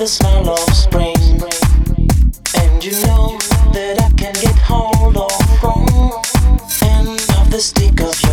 the smell of spring. And you know that I can get hold of from. And of the stick of your